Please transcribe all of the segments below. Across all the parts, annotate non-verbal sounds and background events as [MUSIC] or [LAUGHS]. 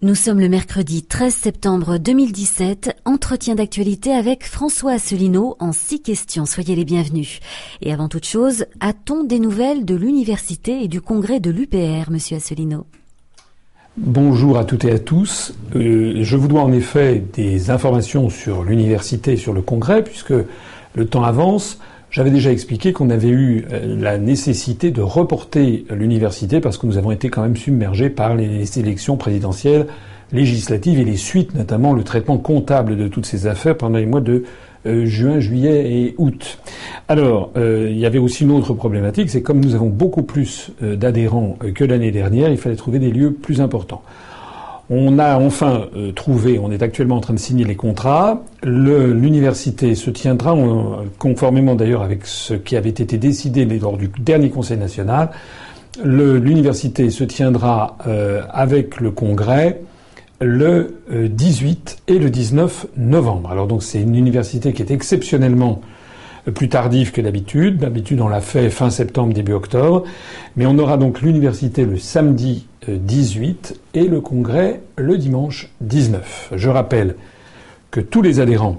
Nous sommes le mercredi 13 septembre 2017. Entretien d'actualité avec François Asselineau en six questions. Soyez les bienvenus. Et avant toute chose, a-t-on des nouvelles de l'université et du congrès de l'UPR, monsieur Asselineau? Bonjour à toutes et à tous. Euh, je vous dois en effet des informations sur l'université et sur le congrès, puisque le temps avance. J'avais déjà expliqué qu'on avait eu euh, la nécessité de reporter l'université parce que nous avons été quand même submergés par les élections présidentielles, législatives et les suites, notamment le traitement comptable de toutes ces affaires pendant les mois de euh, juin, juillet et août. Alors, euh, il y avait aussi une autre problématique, c'est comme nous avons beaucoup plus d'adhérents que l'année dernière, il fallait trouver des lieux plus importants. On a enfin euh, trouvé, on est actuellement en train de signer les contrats. L'université se tiendra, conformément d'ailleurs avec ce qui avait été décidé lors du dernier Conseil national, l'université se tiendra euh, avec le Congrès le 18 euh, et le 19 novembre. Alors donc c'est une université qui est exceptionnellement plus tardive que d'habitude. D'habitude on l'a fait fin septembre, début octobre. Mais on aura donc l'université le samedi 18 et le congrès le dimanche 19. Je rappelle que tous les adhérents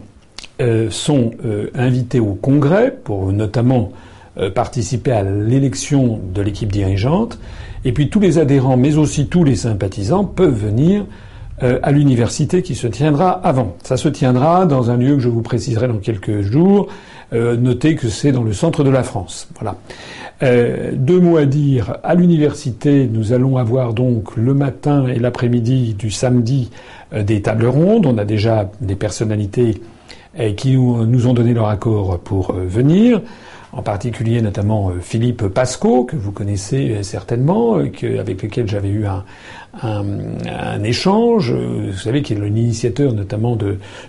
euh, sont euh, invités au congrès pour notamment euh, participer à l'élection de l'équipe dirigeante. Et puis tous les adhérents, mais aussi tous les sympathisants, peuvent venir à l'université qui se tiendra avant. Ça se tiendra dans un lieu que je vous préciserai dans quelques jours. Notez que c'est dans le centre de la France. Voilà. Euh, deux mots à dire. À l'université, nous allons avoir donc le matin et l'après-midi du samedi euh, des tables rondes. On a déjà des personnalités euh, qui nous, ont donné leur accord pour venir en particulier notamment Philippe Pasco, que vous connaissez certainement, avec lequel j'avais eu un, échange. Vous savez qu'il est l'initiateur notamment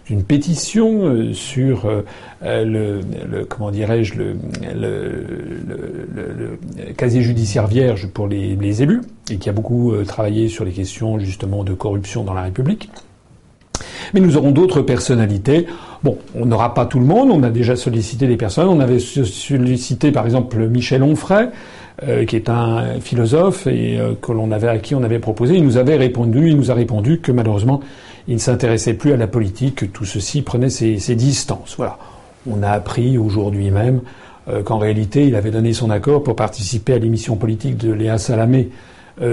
d'une pétition euh, sur euh, le, comment dirais-je le, casier judiciaire vierge pour les, les, élus et qui a beaucoup euh, travaillé sur les questions justement de corruption dans la République. Mais nous aurons d'autres personnalités. Bon, on n'aura pas tout le monde. On a déjà sollicité des personnes. On avait sollicité par exemple Michel Onfray, euh, qui est un philosophe et euh, que l'on avait à qui on avait proposé. Il nous avait répondu, il nous a répondu que malheureusement il ne s'intéressait plus à la politique, que tout ceci prenait ses, distances. Voilà. On a appris aujourd'hui même euh, qu'en réalité il avait donné son accord pour participer à l'émission politique de Léa Salamé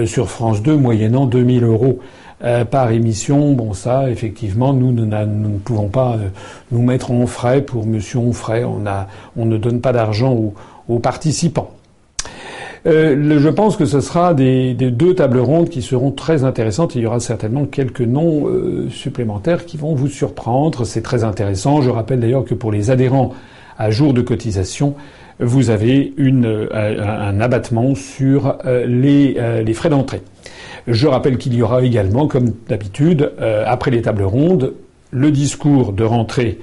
sur France 2, moyennant 2000 euros. par émission. Bon, ça, effectivement, nous, nous, ne pouvons pas nous mettre en frais pour Monsieur Onfray. On, a, on ne donne pas d'argent aux, aux, participants. Euh, je pense que ce sera des, deux tables rondes qui seront très intéressantes. Il y aura certainement quelques noms euh, supplémentaires qui vont vous surprendre. C'est très intéressant. Je rappelle d'ailleurs que pour les adhérents à jour de cotisation, vous avez euh, un abattement sur les, les frais d'entrée. Je rappelle qu'il y aura également, comme d'habitude, après les tables rondes, le discours de rentrée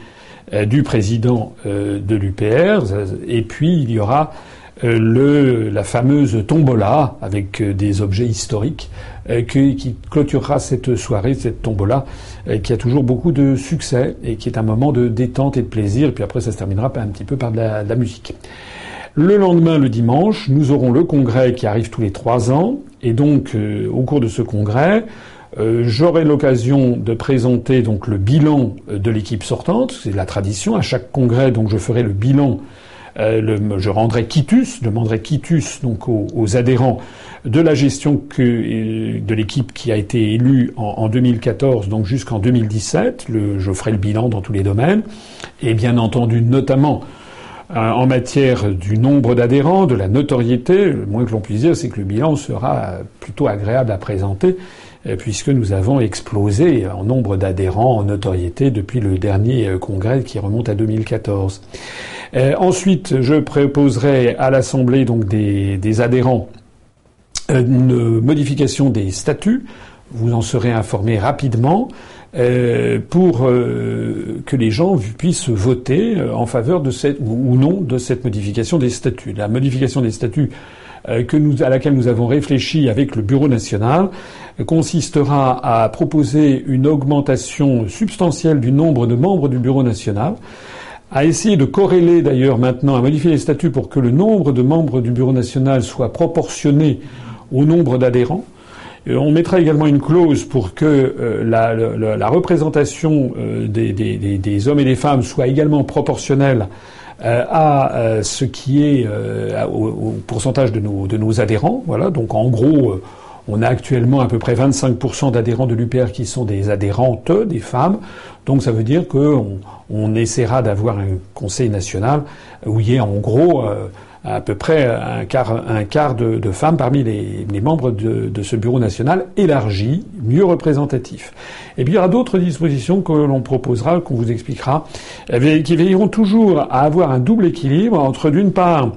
du président de l'UPR, et puis il y aura euh, le, la fameuse tombola avec euh, des objets historiques euh, qui, clôturera cette soirée, cette tombola, qui a toujours beaucoup de succès et qui est un moment de détente et de plaisir. Et puis après, ça se terminera un petit peu par de la, de la musique. Le lendemain, le dimanche, nous aurons le congrès qui arrive tous les trois ans. Et donc, au cours de ce congrès, j'aurai l'occasion de présenter donc le bilan de l'équipe sortante. C'est la tradition. À chaque congrès, donc, je ferai le bilan euh, le, je rendrai quitus, demanderai quitus donc aux, adhérents de la gestion que, euh, de l'équipe qui a été élue en, en 2014, donc jusqu'en 2017. Le, je ferai le bilan dans tous les domaines, et bien entendu notamment euh, en matière du nombre d'adhérents, de la notoriété. Le moins que l'on puisse dire, c'est que le bilan sera plutôt agréable à présenter puisque nous avons explosé en nombre d'adhérents, en notoriété depuis le dernier congrès qui remonte à 2014. Euh, ensuite, je proposerai à l'Assemblée donc des, adhérents euh, une modification des statuts. Vous en serez informés rapidement. Euh, pour que les gens puissent voter en faveur de cette ou non de cette modification des statuts. La modification des statuts que nous, à laquelle nous avons réfléchi avec le Bureau national consistera à proposer une augmentation substantielle du nombre de membres du Bureau national à essayer de corréler d'ailleurs maintenant, à modifier les statuts pour que le nombre de membres du Bureau national soit proportionné au nombre d'adhérents. on mettra également une clause pour que la, représentation des, des, hommes et des femmes soit également proportionnelle à ce qui est au, pourcentage de nos, de nos adhérents. Voilà, donc en gros on a actuellement à peu près 25% d'adhérents de l'UPR qui sont des adhérentes, des femmes. Donc ça veut dire qu'on on essaiera d'avoir un conseil national où il y ait en gros euh, à peu près un quart, un quart de, femmes parmi les, membres de, de, ce bureau national élargi, mieux représentatif. Et puis il y aura d'autres dispositions que l'on proposera, qu'on vous expliquera, eh qui veilleront toujours à avoir un double équilibre entre d'une part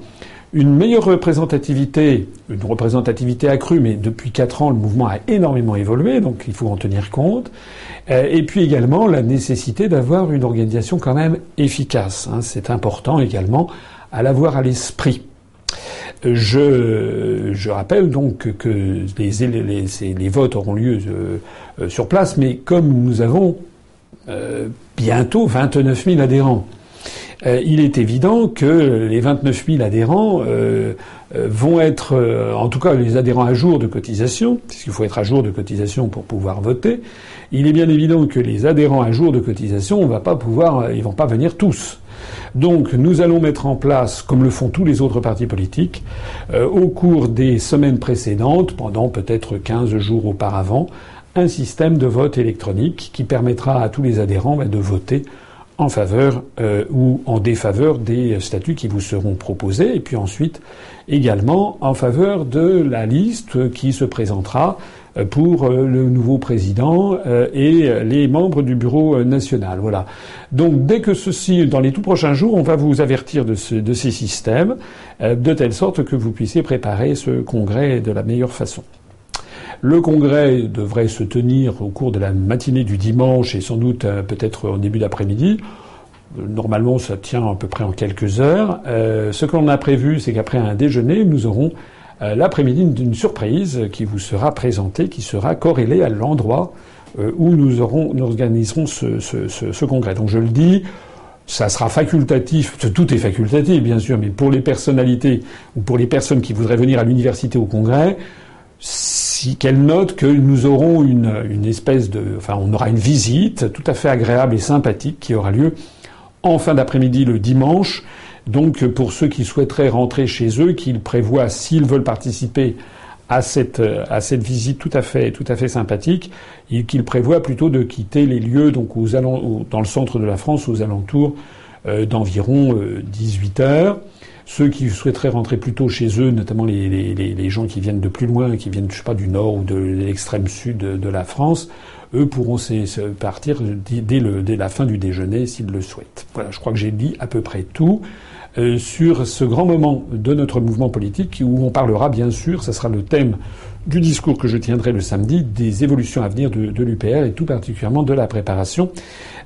une meilleure représentativité, une représentativité accrue, mais depuis quatre ans, le mouvement a énormément évolué, donc il faut en tenir compte. Euh, et puis également la nécessité d'avoir une organisation quand même efficace. Hein. C'est important également à l'avoir à l'esprit. Je, je, rappelle donc que les, votes auront lieu euh, sur place, mais comme nous avons euh, bientôt 29 000 adhérents, euh, il est évident que les 29 000 adhérents euh, euh, vont être, en tout cas les adhérents à jour de cotisation, puisqu'il faut être à jour de cotisation pour pouvoir voter. Il est bien évident que les adhérents à jour de cotisation, on va pas pouvoir, ils vont pas venir tous. Donc nous allons mettre en place, comme le font tous les autres partis politiques, au cours des semaines précédentes, pendant peut-être 15 jours auparavant, un système de vote électronique qui permettra à tous les adhérents bah, de voter en faveur euh, ou en défaveur des statuts qui vous seront proposés, et puis ensuite également en faveur de la liste qui se présentera euh, pour euh, le nouveau président et les membres du bureau national. Voilà. Donc dès que ceci, dans les tout prochains jours, on va vous avertir de, de ces systèmes, de telle sorte que vous puissiez préparer ce congrès de la meilleure façon. Le congrès devrait se tenir au cours de la matinée du dimanche et sans doute euh, peut-être en début d'après-midi. Normalement, ça tient à peu près en quelques heures. Euh, ce qu'on a prévu, c'est qu'après un déjeuner, nous aurons euh, l'après-midi d'une surprise qui vous sera présentée, qui sera corrélée à l'endroit où nous, organiserons ce, congrès. Donc je le dis, ça sera facultatif, tout est facultatif bien sûr, mais pour les personnalités ou pour les personnes qui voudraient venir à l'université au congrès, si qu'elle note que nous aurons une, espèce de, enfin, on aura une visite tout à fait agréable et sympathique qui aura lieu en fin d'après-midi le dimanche. Donc, pour ceux qui souhaiteraient rentrer chez eux, qu'ils prévoient, s'ils veulent participer à cette, à cette visite tout à fait, tout à fait sympathique, qu'ils prévoient plutôt de quitter les lieux, donc aux dans le centre de la France, aux alentours euh, d'environ 18 euh, heures. Ceux qui souhaiteraient rentrer plus tôt chez eux, notamment les, les, les, gens qui viennent de plus loin, qui viennent, je sais pas, du nord ou de l'extrême sud de, la France, eux pourront partir dès, le, dès la fin du déjeuner s'ils le souhaitent. Voilà, je crois que j'ai dit à peu près tout. Euh, sur ce grand moment de notre mouvement politique où on parlera bien sûr, ça sera le thème du discours que je tiendrai le samedi, des évolutions à venir de, l'UPR et tout particulièrement de la préparation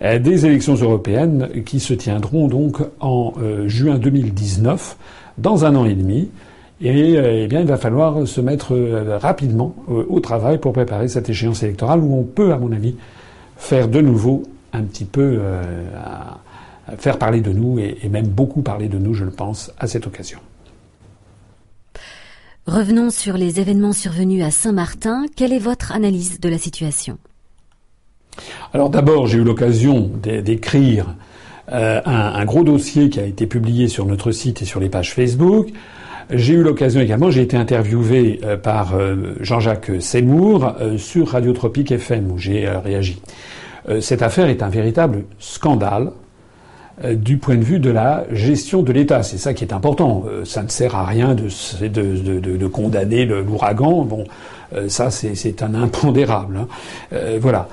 euh, des élections européennes qui se tiendront donc en euh, juin 2019, dans un an et demi. Et eh bien, il va falloir se mettre rapidement au travail pour préparer cette échéance électorale où on peut, à mon avis, faire de nouveau un petit peu faire parler de nous et, même beaucoup parler de nous, je le pense, à cette occasion. Revenons sur les événements survenus à Saint-Martin. Quelle est votre analyse de la situation? Alors d'abord, j'ai eu l'occasion d'écrire euh, un, gros dossier qui a été publié sur notre site et sur les pages Facebook. J'ai eu l'occasion également, j'ai été interviewé euh, par euh, Jean-Jacques Seymour sur Radio Tropique FM où j'ai réagi. cette affaire est un véritable scandale du point de vue de la gestion de l'État. C'est ça qui est important. Euh, ça ne sert à rien de, de, de, de condamner l'ouragan. Bon, euh, ça c'est un impondérable. Hein. voilà.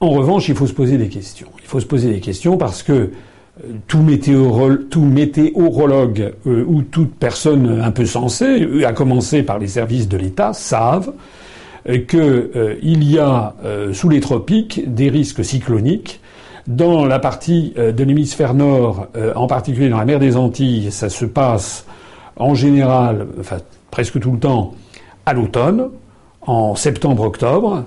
En revanche, il faut se poser des questions. Il faut se poser des questions parce que tout météorologue ou toute personne un peu sensée, à commencer par les services de l'État, savent qu'il y a sous les tropiques des risques cycloniques dans la partie euh, de l'hémisphère nord, euh, en particulier dans la mer des Antilles, ça se passe en général, enfin presque tout le temps, à l'automne, en septembre-octobre.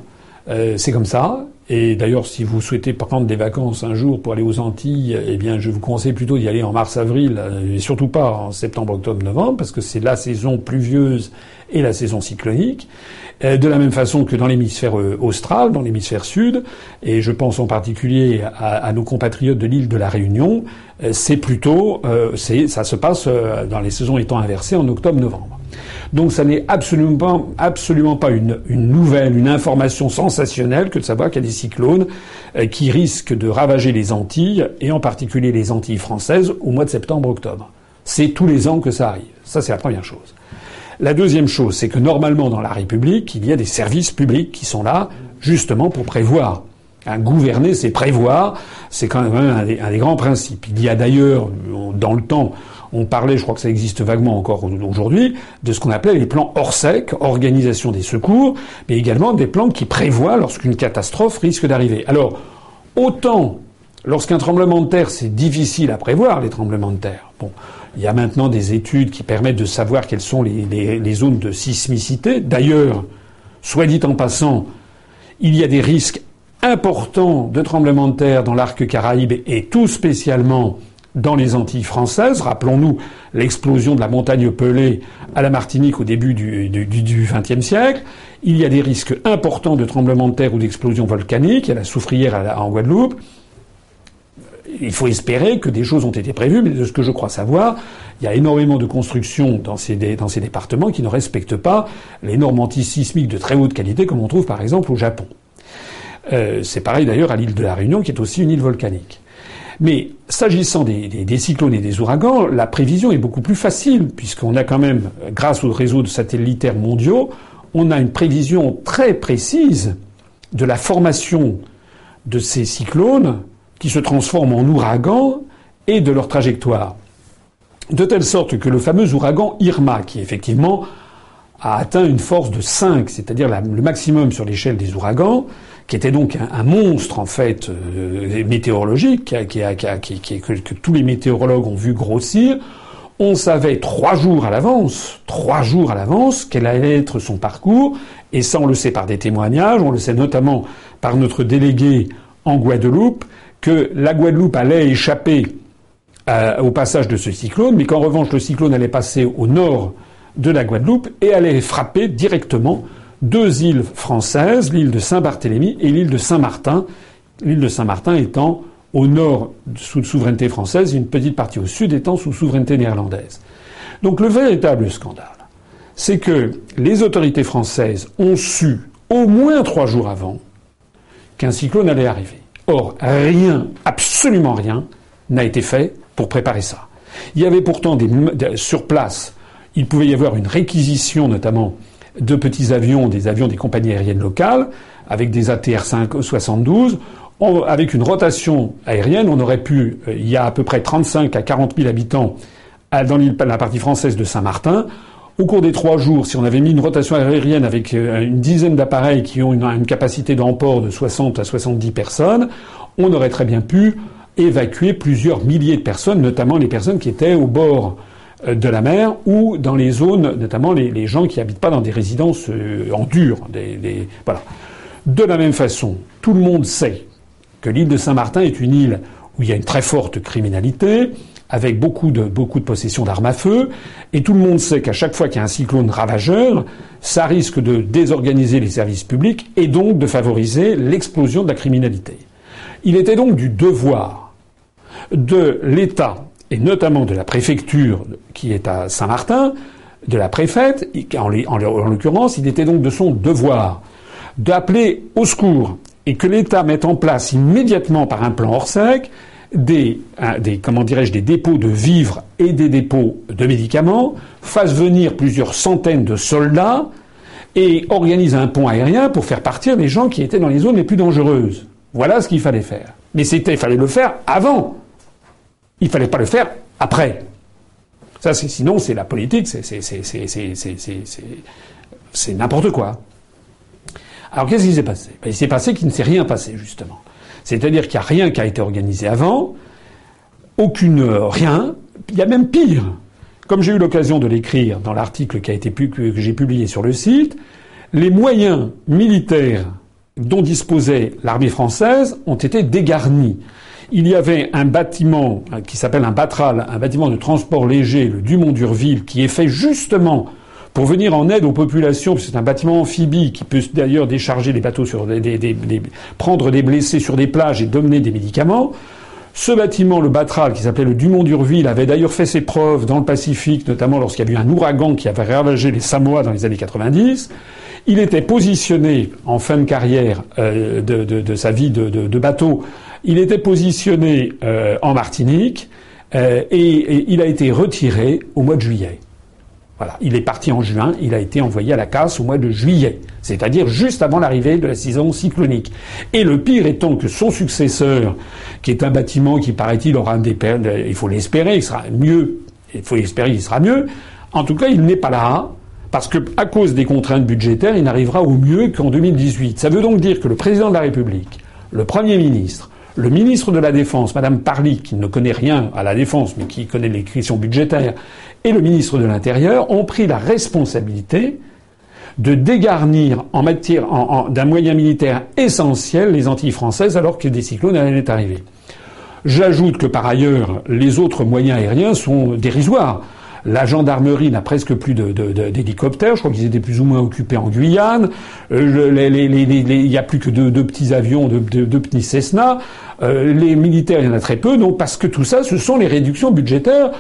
Euh, c'est comme ça. Et d'ailleurs, si vous souhaitez prendre des vacances un jour pour aller aux Antilles, eh bien, je vous conseille plutôt d'y aller en mars-avril, et surtout pas en septembre, octobre, novembre, parce que c'est la saison pluvieuse et la saison cyclonique. Euh, de la même façon que dans l'hémisphère euh, austral, dans l'hémisphère sud, et je pense en particulier à, nos compatriotes de l'île de la Réunion, euh, c'est plutôt, c'est, ça se passe dans les saisons étant inversées en octobre-novembre. Donc ça n'est absolument pas, une, nouvelle, une information sensationnelle que de savoir qu'il y a des cyclones qui risquent de ravager les Antilles, et en particulier les Antilles françaises, au mois de septembre-octobre. C'est tous les ans que ça arrive. Ça, c'est la première chose. La deuxième chose, c'est que normalement dans la République, il y a des services publics qui sont là justement pour prévoir. Un gouverner, c'est prévoir, c'est quand même un des, grands principes. Il y a d'ailleurs, dans le temps, on parlait, je crois que ça existe vaguement encore aujourd'hui, de ce qu'on appelait les plans ORSEC, organisation des secours, mais également des plans qui prévoient lorsqu'une catastrophe risque d'arriver. Alors, autant lorsqu'un tremblement de terre, c'est difficile à prévoir, les tremblements de terre. Bon, il y a maintenant des études qui permettent de savoir quelles sont les, zones de sismicité. D'ailleurs, soit dit en passant, il y a des risques importants de tremblements de terre dans l'arc caraïbe et tout spécialement dans les Antilles françaises. Rappelons-nous l'explosion de la montagne Pelée à la Martinique au début du XXe siècle. Il y a des risques importants de tremblements de terre ou d'explosions volcaniques. Il y a la soufrière en Guadeloupe il faut espérer que des choses ont été prévues, mais de ce que je crois savoir, il y a énormément de constructions dans ces, dans ces départements qui ne respectent pas les normes antisismiques de très haute qualité, comme on trouve par exemple au Japon. Euh, c'est pareil d'ailleurs à l'île de la Réunion, qui est aussi une île volcanique. Mais s'agissant des, cyclones et des ouragans, la prévision est beaucoup plus facile, puisqu'on a quand même, grâce au réseau de satellitaires mondiaux, on a une prévision très précise de la formation de ces cyclones qui se transforment en ouragans et de leur trajectoire. De telle sorte que le fameux ouragan Irma, qui effectivement a atteint une force de 5, c'est-à-dire le maximum sur l'échelle des ouragans, qui était donc un, monstre en fait météorologique, que, tous les météorologues ont vu grossir. On savait trois jours à l'avance, trois jours à l'avance, quel allait être son parcours, et ça on le sait par des témoignages, on le sait notamment par notre délégué en Guadeloupe, que la Guadeloupe allait échapper euh, au passage de ce cyclone, mais qu'en revanche le cyclone allait passer au nord de la Guadeloupe et allait frapper directement deux îles françaises, l'île de Saint-Barthélemy et l'île de Saint-Martin, l'île de Saint-Martin étant au nord sous souveraineté française une petite partie au sud étant sous souveraineté néerlandaise. Donc le véritable scandale, c'est que les autorités françaises ont su au moins trois jours avant qu'un cyclone allait arriver. Or, rien, absolument rien, n'a été fait pour préparer ça. Il y avait pourtant des, sur place, il pouvait y avoir une réquisition notamment de petits avions, des avions des compagnies aériennes locales, avec des ATR 72. avec une rotation aérienne, on aurait pu, euh, il y a à peu près 35 à 40 000 habitants dans la partie française de Saint-Martin. Au cours des trois jours, si on avait mis une rotation aérienne avec euh, une dizaine d'appareils qui ont une, capacité d'emport de 60 à 70 personnes, on aurait très bien pu évacuer plusieurs milliers de personnes, notamment les personnes qui étaient au bord de la mer ou dans les zones, notamment les, gens qui habitent pas dans des résidences euh, en dur. voilà. De la même façon, tout le monde sait que l'île de Saint-Martin est une île où il y a une très forte criminalité, avec beaucoup de, beaucoup de possession d'armes à feu, et tout le monde sait qu'à chaque fois qu'il y a un cyclone ravageur, ça risque de désorganiser les services publics et donc de favoriser l'explosion de la criminalité. Il était donc du devoir de l'État, et notamment de la préfecture qui est à Saint-Martin, de la préfète, en, en l'occurrence, il était donc de son devoir d'appeler au secours et que l'État mette en place immédiatement par un plan hors sec des, dirais-je, des dépôts de vivres et des dépôts de médicaments, fasse venir plusieurs centaines de soldats et organise un pont aérien pour faire partir les gens qui étaient dans les zones les plus dangereuses. Voilà ce qu'il fallait faire. Mais c'était, il fallait le faire avant. Il fallait pas le faire après. Ça, sinon, c'est la politique, c'est, n'importe quoi. Alors, qu'est-ce qui s'est passé? Ben, Il s'est passé qu'il ne s'est rien passé, justement. C'est-à-dire qu'il n'y a rien qui a été organisé avant, aucune rien. Il y a même pire. Comme j'ai eu l'occasion de l'écrire dans l'article qui a été que j'ai publié sur le site, les moyens militaires dont disposait l'armée française ont été dégarnis. Il y avait un bâtiment euh, qui s'appelle un batral, un bâtiment de transport léger, le Dumont d'Urville, qui est fait justement pour venir en aide aux populations. C'est un bâtiment amphibie qui peut d'ailleurs décharger les bateaux sur des, prendre des blessés sur des plages et donner des médicaments. Ce bâtiment, le Batral, qui s'appelait le Dumont d'Urville, avait d'ailleurs fait ses preuves dans le Pacifique, notamment lorsqu'il y a eu un ouragan qui avait ravagé les Samoa dans les années 90. Il était positionné en fin de carrière euh, de, sa vie de, bateau. Il était positionné euh, en Martinique euh, et il a été retiré au mois de juillet. Il est parti en juin, il a été envoyé à la casse au mois de juillet, c'est-à-dire juste avant l'arrivée de la saison cyclonique. Et le pire étant que son successeur, qui est un bâtiment qui, paraît-il, aura un des il faut l'espérer, il sera mieux, il faut l'espérer, il sera mieux. En tout cas, il n'est pas là, parce que, à cause des contraintes budgétaires, il n'arrivera au mieux qu'en 2018. Ça veut donc dire que le président de la République, le Premier ministre, le ministre de la Défense, Madame Parly, qui ne connaît rien à la défense, mais qui connaît les questions budgétaires, et le ministre de l'Intérieur ont pris la responsabilité de dégarnir en matière d'un moyen militaire essentiel les Antilles françaises alors que des cyclones allaient arriver. J'ajoute que par ailleurs, les autres moyens aériens sont dérisoires. La gendarmerie n'a presque plus d'hélicoptères. Je crois qu'ils étaient plus ou moins occupés en Guyane. Euh, il n'y a plus que deux, petits avions, deux, petits Cessna. Les militaires, il y en a très peu. Donc, parce que tout ça, ce sont les réductions budgétaires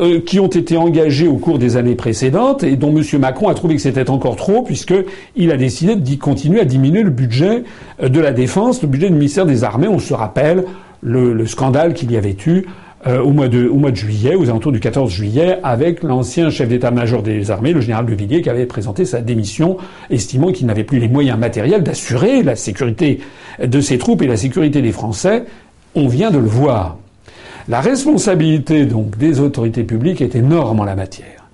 euh, qui ont été engagées au cours des années précédentes et dont M. Macron a trouvé que c'était encore trop puisqu'il a décidé d'y continuer à diminuer le budget de la défense, le budget du ministère des Armées. On se rappelle le scandale qu'il y avait eu euh, au, mois de, au mois de juillet, aux alentours du 14 juillet, avec l'ancien chef d'état-major des armées, le général de Villiers, qui avait présenté sa démission, estimant qu'il n'avait plus les moyens matériels d'assurer la sécurité de ses troupes et la sécurité des Français. On vient de le voir. La responsabilité donc des autorités publiques est énorme en la matière.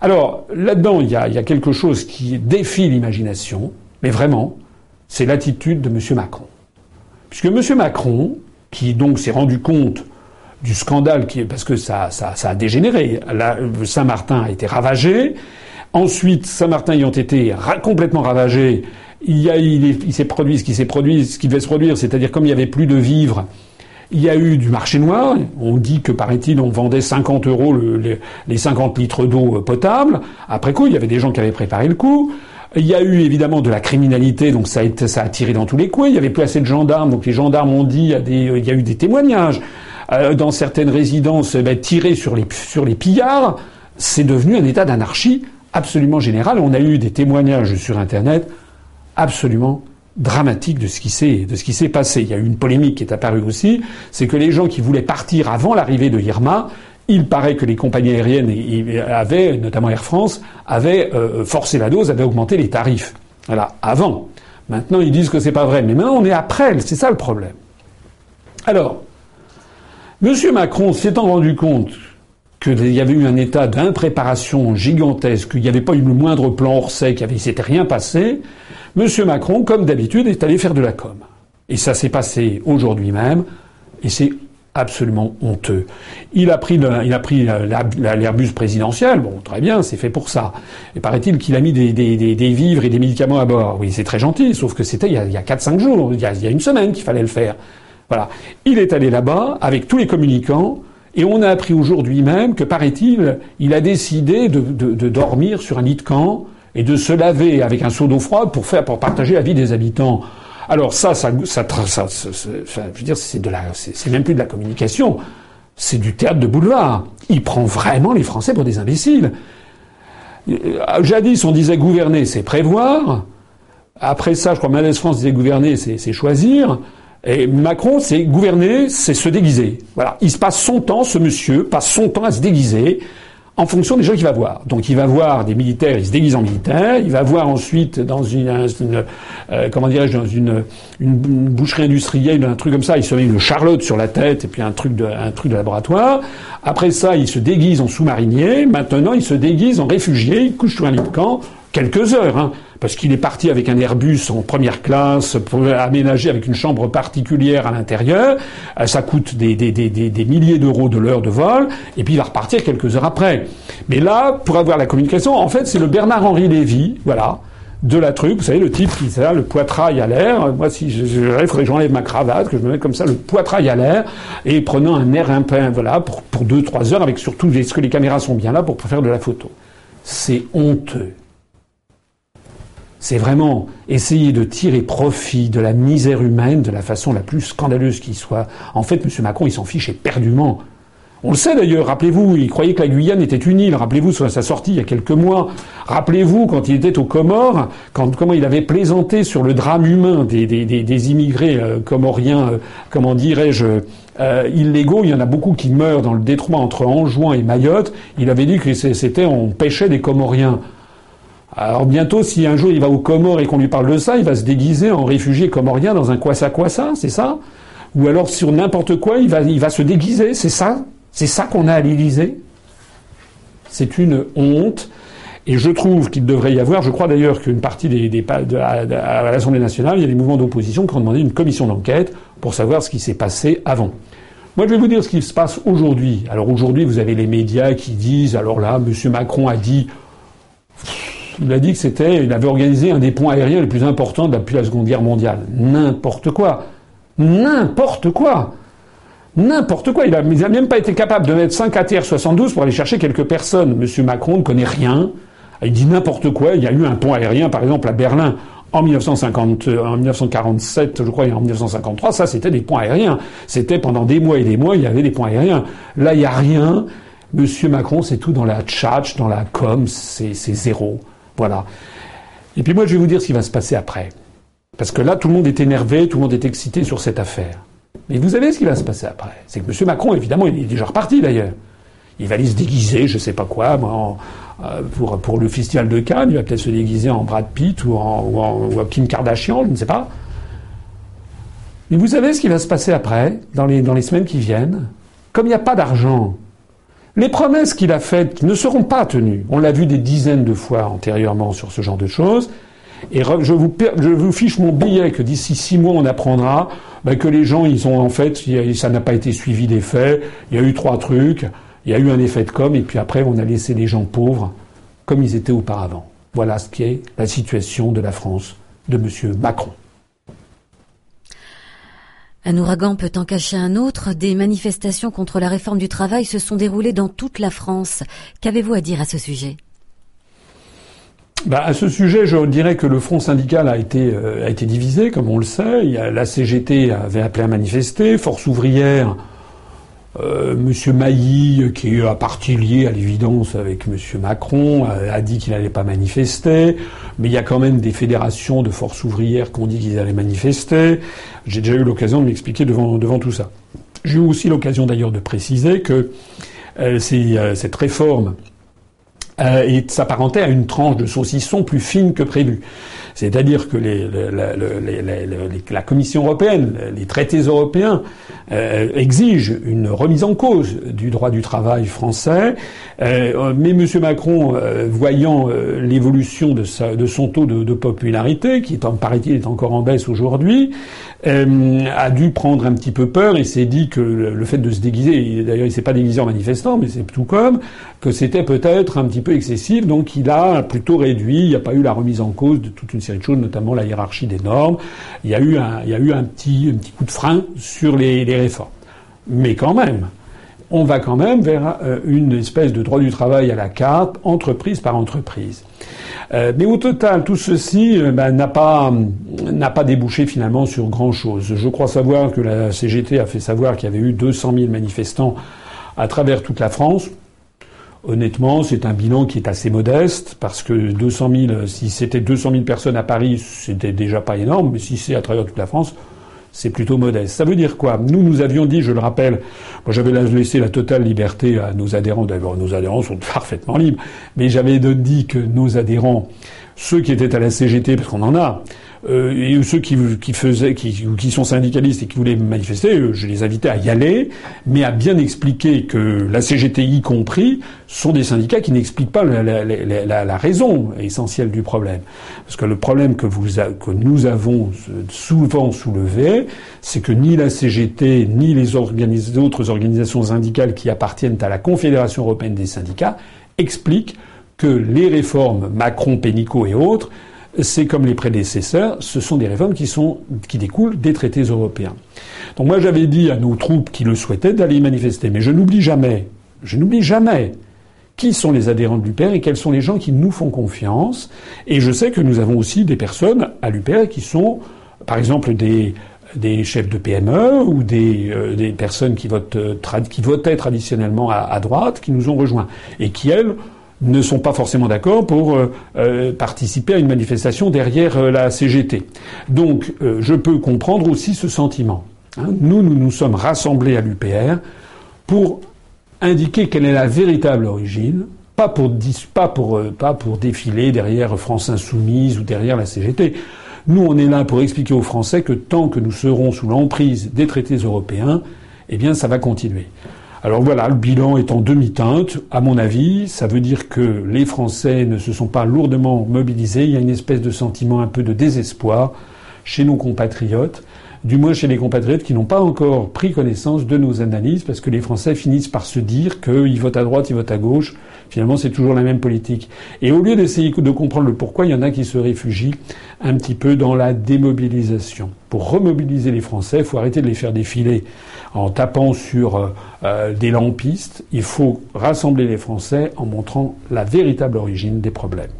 Alors là-dedans, il y a, il quelque chose qui défie l'imagination, mais vraiment, c'est l'attitude de M. Macron. Puisque M. Macron, qui donc s'est rendu compte du scandale qui parce que ça, ça, a dégénéré. Saint-Martin a été ravagé. Ensuite, Saint-Martin ayant été complètement ravagé, il, a, il, s'est produit ce qui s'est produit, ce qui devait se produire, c'est-à-dire comme il n'y avait plus de vivres, il y a eu du marché noir. On dit que, paraît-il, on vendait 50 euros les, 50 litres d'eau potable. Après coup, il y avait des gens qui avaient préparé le coup. Il y a eu évidemment de la criminalité, donc ça a, été, tiré dans tous les coins. Il y avait plus assez de gendarmes, donc les gendarmes ont dit, il y a, des, il y a eu des témoignages. Euh, dans certaines résidences, eh ben, tirer sur les, sur les pillards, c'est devenu un état d'anarchie absolument général. On a eu des témoignages sur Internet absolument dramatiques de ce qui s'est passé. Il y a eu une polémique qui est apparue aussi, c'est que les gens qui voulaient partir avant l'arrivée de Irma, il paraît que les compagnies aériennes avaient, notamment Air France, avaient euh, forcé la dose, avaient augmenté les tarifs. Voilà, avant. Maintenant, ils disent que c'est pas vrai, mais maintenant on est après, c'est ça le problème. Alors, Monsieur Macron s'étant rendu compte qu'il y avait eu un état d'impréparation gigantesque, qu'il n'y avait pas eu le moindre plan Orsay, qu'il ne s'était rien passé, Monsieur Macron, comme d'habitude, est allé faire de la com. Et ça s'est passé aujourd'hui même, et c'est absolument honteux. Il a pris, l'Airbus présidentiel, bon, très bien, c'est fait pour ça. Et paraît-il qu'il a mis des, vivres et des médicaments à bord. Oui, c'est très gentil, sauf que c'était il y a, a 4-5 jours, il y a, il y a une semaine qu'il fallait le faire. Voilà. Il est allé là-bas avec tous les communicants. Et on a appris aujourd'hui même que, paraît-il, il a décidé de, dormir sur un lit de camp et de se laver avec un seau d'eau froide pour faire, partager la vie des habitants. Alors ça, ça, ça, je veux dire, c'est de la, c'est même plus de la communication, c'est du théâtre de boulevard. Il prend vraiment les Français pour des imbéciles. Euh, jadis, on disait gouverner, c'est prévoir. Après ça, je crois, Malaise France disait gouverner, c'est choisir. Et Macron, c'est gouverner, c'est se déguiser. Voilà. Il se passe son temps, ce monsieur passe son temps à se déguiser en fonction des gens qu'il va voir. Donc il va voir des militaires, il se déguise en militaire. Il va voir ensuite dans une, euh, comment dirais-je, dans une, une, boucherie industrielle, un truc comme ça, il se met une charlotte sur la tête et puis un truc de, un truc de laboratoire. Après ça, il se déguise en sous-marinier. Maintenant, il se déguise en réfugié. Il couche sur un lit de camp quelques heures. Hein parce qu'il est parti avec un Airbus en première classe, aménagé avec une chambre particulière à l'intérieur. Euh, ça coûte des, milliers d'euros de l'heure de vol, et puis il va repartir quelques heures après. Mais là, pour avoir la communication, en fait, c'est le Bernard-Henri Lévy, voilà, de la truc. Vous savez, le type qui ça, le poitrail à l'air. Moi, si je, il faudrait que j'enlève ma cravate, que je me mette comme ça, le poitrail à l'air, et prenant un air un voilà, pour, pour deux, trois heures, avec surtout, est-ce que les caméras sont bien là pour faire de la photo? C'est honteux. C'est vraiment essayer de tirer profit de la misère humaine de la façon la plus scandaleuse qui soit. En fait, M. Macron, il s'en fiche éperdument. On le sait d'ailleurs, rappelez-vous, il croyait que la Guyane était une île, rappelez-vous sa sortie il y a quelques mois, rappelez-vous quand il était aux Comores, comment il avait plaisanté sur le drame humain des, immigrés euh, comoriens, euh, comment dirais-je, euh, illégaux, il y en a beaucoup qui meurent dans le détroit entre Anjouan et Mayotte, il avait dit que c'était, on pêchait des Comoriens. Alors bientôt, si un jour il va aux Comores et qu'on lui parle de ça, il va se déguiser en réfugié comorien dans un kwasa-kwasa, c'est ça? Ou alors sur n'importe quoi, il va, il va se déguiser, c'est ça? C'est ça qu'on a à l'Élysée? C'est une honte. Et je trouve qu'il devrait y avoir, je crois d'ailleurs qu'une partie des, des de, à, à l'Assemblée nationale, il y a des mouvements d'opposition qui ont demandé une commission d'enquête pour savoir ce qui s'est passé avant. Moi, je vais vous dire ce qui se passe aujourd'hui. Alors aujourd'hui, vous avez les médias qui disent, alors là, M. Macron a dit il a dit que c'était, il avait organisé un des ponts aériens les plus importants depuis la Seconde Guerre mondiale. N'importe quoi. N'importe quoi. N'importe quoi. Il n'a même pas été capable de mettre 5 ATR-72 pour aller chercher quelques personnes. Monsieur Macron ne connaît rien. Il dit n'importe quoi. Il y a eu un pont aérien, par exemple, à Berlin en, 1950, euh, en 1947, je crois, et en 1953. Ça, c'était des ponts aériens. C'était pendant des mois et des mois, il y avait des ponts aériens. Là, il n'y a rien. Monsieur Macron, c'est tout dans la tchatch, dans la com, c'est zéro. Voilà. Et puis moi, je vais vous dire ce qui va se passer après. Parce que là, tout le monde est énervé, tout le monde est excité sur cette affaire. Mais vous savez ce qui va se passer après? C'est que M. Macron, évidemment, il est déjà reparti d'ailleurs. Il va aller se déguiser, je sais pas quoi, euh, pour, le festival de Cannes, il va peut-être se déguiser en Brad Pitt ou en, ou en, Kim Kardashian, je ne sais pas. Mais vous savez ce qui va se passer après, dans les, dans les semaines qui viennent? Comme il n'y a pas d'argent, les promesses qu'il a faites ne seront pas tenues. On l'a vu des dizaines de fois antérieurement sur ce genre de choses. Et je vous, fiche mon billet que d'ici six mois, on apprendra ben, que les gens, ils ont en fait, ça n'a pas été suivi des faits. Il y a eu trois trucs. Il y a eu un effet de com. Et puis après, on a laissé les gens pauvres comme ils étaient auparavant. Voilà ce qui est la situation de la France de M. Macron. Un ouragan peut en cacher un autre. Des manifestations contre la réforme du travail se sont déroulées dans toute la France. Qu'avez-vous à dire à ce sujet? Bah, à ce sujet, je dirais que le front syndical a été, euh, divisé, comme on le sait. La CGT avait appelé à manifester, Force ouvrière euh, Monsieur Mailly, qui est à partie lié à l'évidence avec Monsieur Macron, a, dit qu'il n'allait pas manifester, mais il y a quand même des fédérations de forces ouvrières qui ont dit qu'ils allaient manifester. J'ai déjà eu l'occasion de m'expliquer devant, devant tout ça. J'ai eu aussi l'occasion d'ailleurs de préciser que euh, euh cette réforme euh, s'apparentait à une tranche de saucisson plus fine que prévu. C'est-à-dire que la Commission européenne, les traités européens euh, exigent une remise en cause du droit du travail français, euh, mais M. Macron, euh, voyant l'évolution de, son taux de, popularité, qui, paraît-il, est encore en baisse aujourd'hui, a dû prendre un petit peu peur et s'est dit que le fait de se déguiser, d'ailleurs il s'est pas déguisé en manifestant, mais c'est tout comme, que c'était peut-être un petit peu excessif, donc il a plutôt réduit, il n'y a pas eu la remise en cause de toute une série choses, notamment la hiérarchie des normes. Il y a eu un, il y a eu un petit, un petit coup de frein sur les, les réformes. Mais quand même, on va quand même vers euh, une espèce de droit du travail à la carte, entreprise par entreprise. Euh, mais au total, tout ceci euh, ben, n'a pas n'a pas débouché finalement sur grand chose. Je crois savoir que la CGT a fait savoir qu'il y avait eu 200 000 manifestants à travers toute la France. Honnêtement, c'est un bilan qui est assez modeste parce que 200 000, si c'était 200 000 personnes à Paris, c'était déjà pas énorme, mais si c'est à travers toute la France, c'est plutôt modeste. Ça veut dire quoi? Nous, nous avions dit, je le rappelle, moi j'avais laissé la totale liberté à nos adhérents. D'abord, nos adhérents sont [LAUGHS] parfaitement libres, mais j'avais dit que nos adhérents, ceux qui étaient à la CGT, parce qu'on en a, euh, et ceux qui, faisaient, qui, qui, sont syndicalistes et qui voulaient manifester, je les invitais à y aller, mais à bien expliquer que la CGT y compris sont des syndicats qui n'expliquent pas la, raison essentielle du problème. Parce que le problème que, nous avons souvent soulevé, c'est que ni la CGT ni les autres organisations syndicales qui appartiennent à la Confédération européenne des syndicats expliquent que les réformes Macron, Pénicaud et autres c'est comme les prédécesseurs, ce sont des réformes qui sont qui découlent des traités européens. Donc moi j'avais dit à nos troupes qui le souhaitaient d'aller manifester, mais je n'oublie jamais, je n'oublie jamais qui sont les adhérents de l'UPR et quels sont les gens qui nous font confiance. Et je sais que nous avons aussi des personnes à l'UPR qui sont, par exemple, des des chefs de PME ou des, euh, des personnes qui, votent, euh, qui votaient traditionnellement à, à, droite, qui nous ont rejoints et qui, elles, ne sont pas forcément d'accord pour euh, euh, participer à une manifestation derrière euh, la CGT. Donc je peux comprendre aussi ce sentiment. Hein. Nous, nous nous sommes rassemblés à l'UPR pour indiquer quelle est la véritable origine, pas pour, pas pour, pas pour défiler derrière France Insoumise ou derrière la CGT. Nous, on est là pour expliquer aux Français que tant que nous serons sous l'emprise des traités européens, eh bien, ça va continuer. Alors voilà, le bilan est en demi-teinte. À mon avis, ça veut dire que les Français ne se sont pas lourdement mobilisés. Il y a une espèce de sentiment un peu de désespoir chez nos compatriotes, du moins chez les compatriotes qui n'ont pas encore pris connaissance de nos analyses, parce que les Français finissent par se dire qu'ils votent à droite, ils votent à gauche. Finalement, c'est toujours la même politique. Et au lieu d'essayer de comprendre le pourquoi, il y en a qui se réfugient un petit peu dans la démobilisation. Pour remobiliser les Français, il faut arrêter de les faire défiler en tapant sur euh, euh, des lampistes. Il faut rassembler les Français en montrant la véritable origine des problèmes.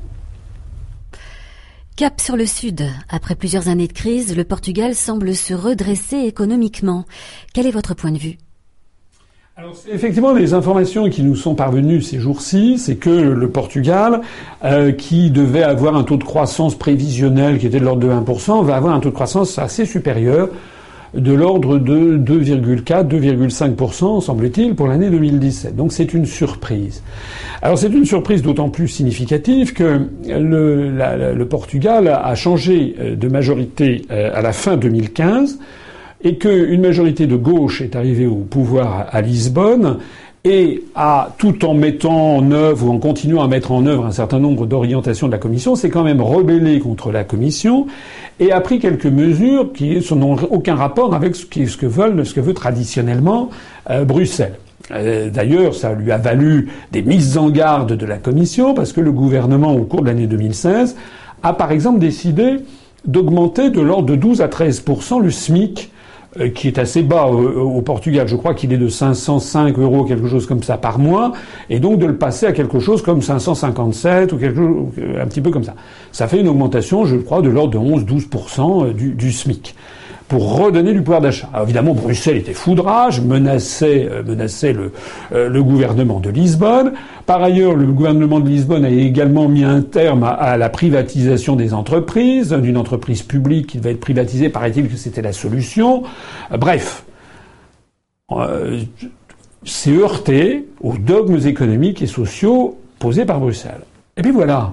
Cap sur le sud. Après plusieurs années de crise, le Portugal semble se redresser économiquement. Quel est votre point de vue? Alors effectivement les informations qui nous sont parvenues ces jours-ci, c'est que le Portugal, euh, qui devait avoir un taux de croissance prévisionnel qui était de l'ordre de 1%, va avoir un taux de croissance assez supérieur de l'ordre de 2,4, 2,5%, semble-t-il, pour l'année 2017. Donc c'est une surprise. Alors c'est une surprise d'autant plus significative que le, le, Portugal a changé euh, de majorité euh, à la fin 2015 et qu'une majorité de gauche est arrivée au pouvoir à Lisbonne et à, tout en mettant en œuvre ou en continuant à mettre en œuvre un certain nombre d'orientations de la Commission, s'est quand même rebellé contre la Commission et a pris quelques mesures qui n'ont aucun rapport avec ce, que veulent, ce que veut traditionnellement euh, Bruxelles. Euh, d'ailleurs, ça lui a valu des mises en garde de la Commission parce que le gouvernement, au cours de l'année 2016, a par exemple décidé d'augmenter de l'ordre de 12 à 13 le SMIC qui est assez bas au, Portugal. Je crois qu'il est de 505 euros, quelque chose comme ça par mois, et donc de le passer à quelque chose comme 557 ou quelque chose, un petit peu comme ça. Ça fait une augmentation, je crois, de l'ordre de 11-12% euh, du, du SMIC pour redonner du pouvoir d'achat. évidemment, Bruxelles était foudrage, menaçait, euh, menaçait le, euh, le, gouvernement de Lisbonne. Par ailleurs, le gouvernement de Lisbonne a également mis un terme à, la privatisation des entreprises, d'une entreprise publique qui devait être privatisée, paraît-il que c'était la solution. Euh, bref, c'est heurté aux dogmes économiques et sociaux posés par Bruxelles. Et puis voilà.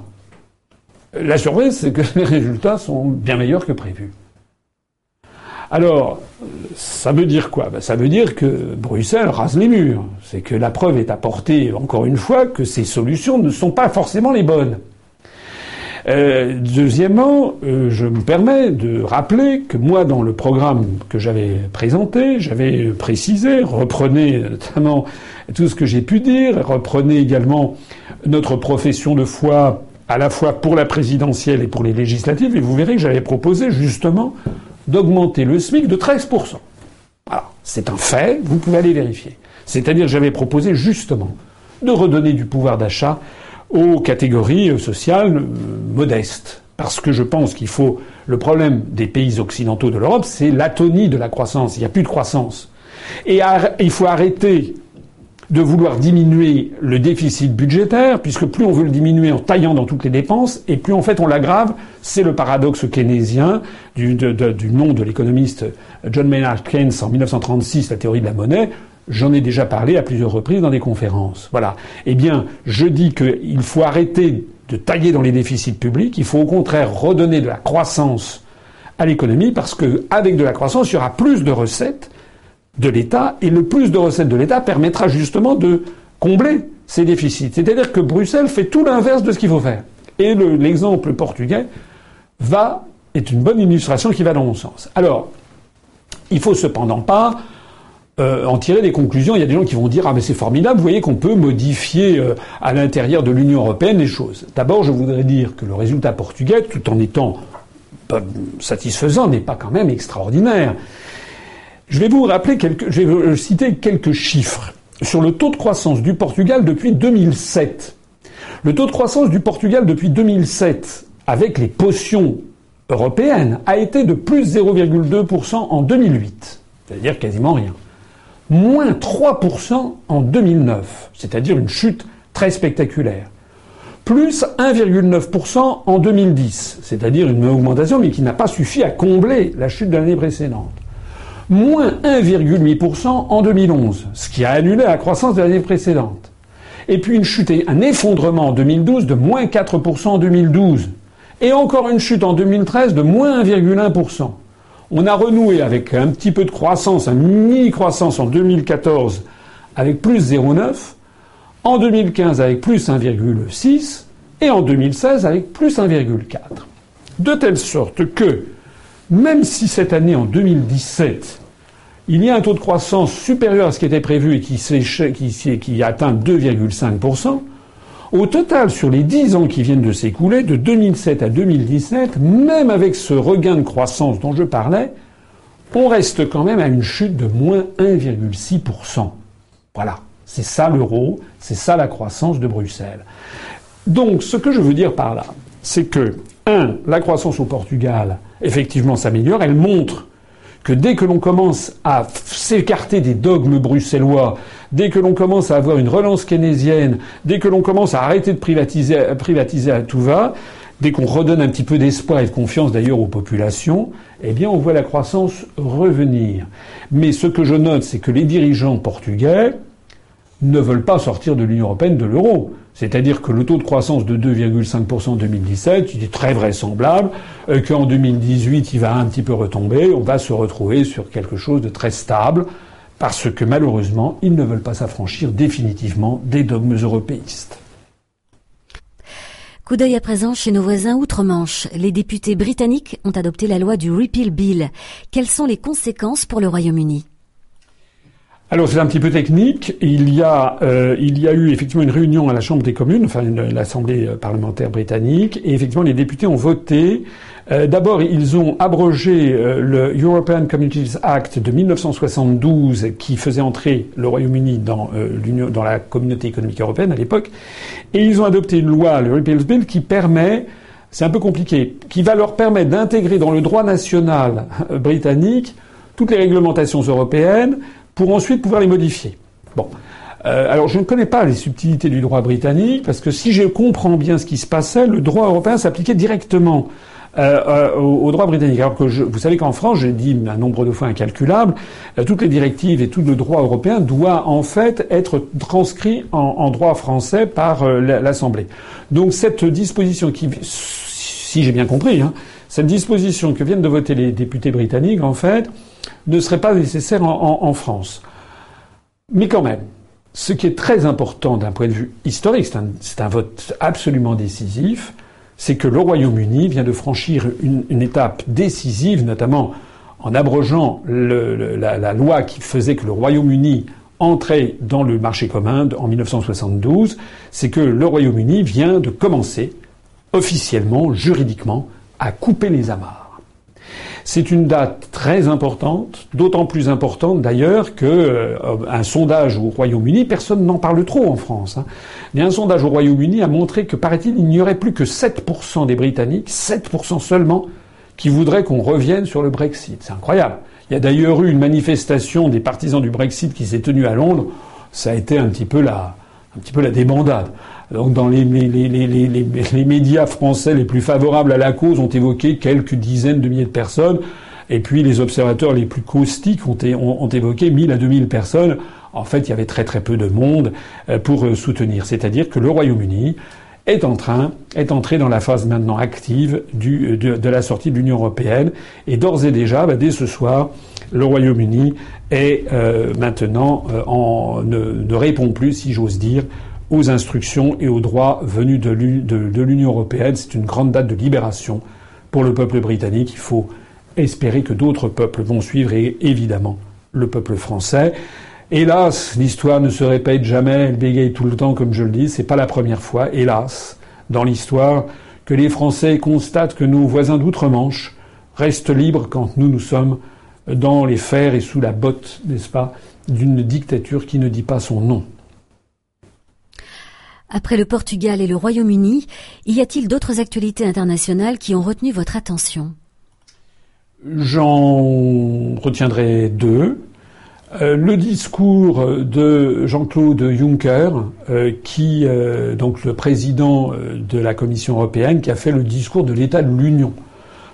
La surprise, c'est que [LAUGHS] les résultats sont bien meilleurs que prévu. Alors, ça veut dire quoi? Ben, Ça veut dire que Bruxelles rase les murs. C'est que la preuve est apportée, encore une fois, que ces solutions ne sont pas forcément les bonnes. Euh, deuxièmement, euh, je me permets de rappeler que moi, dans le programme que j'avais présenté, j'avais précisé, reprenez notamment tout ce que j'ai pu dire, reprenez également notre profession de foi à la fois pour la présidentielle et pour les législatives, et vous verrez que j'avais proposé justement d'augmenter le SMIC de 13%. Alors, c'est un fait, vous pouvez aller vérifier. C'est-à-dire, j'avais proposé justement de redonner du pouvoir d'achat aux catégories sociales euh, modestes. Parce que je pense qu'il faut. Le problème des pays occidentaux de l'Europe, c'est l'atonie de la croissance. Il n'y a plus de croissance. Et il faut arrêter de vouloir diminuer le déficit budgétaire, puisque plus on veut le diminuer en taillant dans toutes les dépenses, et plus en fait on l'aggrave. C'est le paradoxe keynésien du, nom de l'économiste John Maynard Keynes en 1936, la théorie de la monnaie. J'en ai déjà parlé à plusieurs reprises dans des conférences. Voilà. Eh bien, je dis qu'il faut arrêter de tailler dans les déficits publics. Il faut au contraire redonner de la croissance à l'économie parce qu'avec de la croissance, il y aura plus de recettes de l'État, et le plus de recettes de l'État permettra justement de combler ces déficits. C'est-à-dire que Bruxelles fait tout l'inverse de ce qu'il faut faire. Et l'exemple portugais va est une bonne illustration qui va dans mon sens. Alors, il faut cependant pas euh, en tirer des conclusions. Il y a des gens qui vont dire ah mais c'est formidable, vous voyez qu'on peut modifier euh, à l'intérieur de l'Union européenne les choses. D'abord, je voudrais dire que le résultat portugais, tout en étant satisfaisant, n'est pas quand même extraordinaire. Je vais vous rappeler quelques, je vais citer quelques chiffres sur le taux de croissance du Portugal depuis 2007. Le taux de croissance du Portugal depuis 2007, avec les potions européennes, a été de plus 0,2% en 2008, c'est-à-dire quasiment rien moins 3% en 2009, c'est-à-dire une chute très spectaculaire. Plus 1,9% en 2010, c'est-à-dire une augmentation mais qui n'a pas suffi à combler la chute de l'année précédente. Moins 1,8% en 2011, ce qui a annulé la croissance de l'année précédente. Et puis une chute, un effondrement en 2012 de moins 4% en 2012. Et encore une chute en 2013 de moins 1,1%. On a renoué avec un petit peu de croissance, un mini-croissance en 2014 avec plus 0,9, en 2015 avec plus 1,6 et en 2016 avec plus 1,4. De telle sorte que, même si cette année, en 2017, il y a un taux de croissance supérieur à ce qui était prévu et qui, qui, atteint 2,5%, au total, sur les dix ans qui viennent de s'écouler, de 2007 à 2017, même avec ce regain de croissance dont je parlais, on reste quand même à une chute de moins 1,6%. Voilà. C'est ça l'euro, c'est ça la croissance de Bruxelles. Donc, ce que je veux dire par là, c'est que, la croissance au Portugal, effectivement, s'améliore. Elle montre que dès que l'on commence à s'écarter des dogmes bruxellois, dès que l'on commence à avoir une relance keynésienne, dès que l'on commence à arrêter de privatiser, à privatiser tout va, dès qu'on redonne un petit peu d'espoir et de confiance d'ailleurs aux populations, eh bien on voit la croissance revenir. Mais ce que je note, c'est que les dirigeants portugais ne veulent pas sortir de l'Union européenne de l'euro. C'est-à-dire que le taux de croissance de 2,5% en 2017, il est très vraisemblable euh, qu'en 2018, il va un petit peu retomber. On va se retrouver sur quelque chose de très stable parce que malheureusement, ils ne veulent pas s'affranchir définitivement des dogmes européistes. Coup d'œil à présent chez nos voisins outre-Manche. Les députés britanniques ont adopté la loi du Repeal Bill. Quelles sont les conséquences pour le Royaume-Uni? Alors c'est un petit peu technique. Il y a euh, il y a eu effectivement une réunion à la Chambre des communes, enfin l'Assemblée euh, parlementaire britannique, et effectivement les députés ont voté. Euh, d'abord, ils ont abrogé le European Communities Act de 1972 qui faisait entrer le Royaume-Uni dans dans la communauté économique européenne à l'époque, et ils ont adopté une loi, le Repeal Bill, qui permet c'est un peu compliqué, qui va leur permettre d'intégrer dans le droit national britannique toutes les réglementations européennes, pour ensuite pouvoir les modifier. Bon. Euh, alors je ne connais pas les subtilités du droit britannique, parce que si je comprends bien ce qui se passait, le droit européen s'appliquait directement euh, euh, au, droit britannique. Alors que je, vous savez qu'en France, j'ai dit un nombre de fois incalculable, toutes les directives et tout le droit européen doit en fait être transcrit en, droit français par l'Assemblée. Donc cette disposition qui, si j'ai bien compris, hein, cette disposition que viennent de voter les députés britanniques, en fait, ne serait pas nécessaire en, France. Mais quand même, ce qui est très important d'un point de vue historique, c'est un, vote absolument décisif, c'est que le Royaume-Uni vient de franchir une, étape décisive, notamment en abrogeant la, loi qui faisait que le Royaume-Uni entrait dans le marché commun en 1972, c'est que le Royaume-Uni vient de commencer officiellement, juridiquement, à couper les amarres. C'est une date très importante, d'autant plus importante d'ailleurs que euh, un sondage au Royaume-Uni, personne n'en parle trop en France, hein, mais un sondage au Royaume-Uni a montré que, paraît-il, il n'y aurait plus que 7% des Britanniques, 7% seulement, qui voudraient qu'on revienne sur le Brexit. C'est incroyable. Il y a d'ailleurs eu une manifestation des partisans du Brexit qui s'est tenue à Londres. Ça a été un petit peu la débandade. Donc dans les, les, les, les, médias français les plus favorables à la cause ont évoqué quelques dizaines de milliers de personnes, et puis les observateurs les plus caustiques ont, ont, ont évoqué 1000 à 2000 personnes. En fait, il y avait très très peu de monde euh, pour euh, soutenir. C'est-à-dire que le Royaume-Uni est en train, est entré dans la phase maintenant active du, de, de la sortie de l'Union européenne. Et d'ores et déjà, bah, dès ce soir, le Royaume-Uni est euh, maintenant en, ne, ne, répond plus, si j'ose dire, aux instructions et aux droits venus de l'Union européenne. C'est une grande date de libération pour le peuple britannique. Il faut espérer que d'autres peuples vont suivre et évidemment le peuple français. Hélas, l'histoire ne se répète jamais, elle bégaye tout le temps, comme je le dis. C'est pas la première fois, hélas, dans l'histoire, que les Français constatent que nos voisins d'outre-Manche restent libres quand nous, nous sommes dans les fers et sous la botte, n'est-ce pas, d'une dictature qui ne dit pas son nom. Après le Portugal et le Royaume-Uni, y a-t-il d'autres actualités internationales qui ont retenu votre attention? J'en retiendrai deux. Euh, le discours de Jean-Claude Juncker, euh, qui euh, donc le président de la Commission européenne, qui a fait le discours de l'État de l'Union.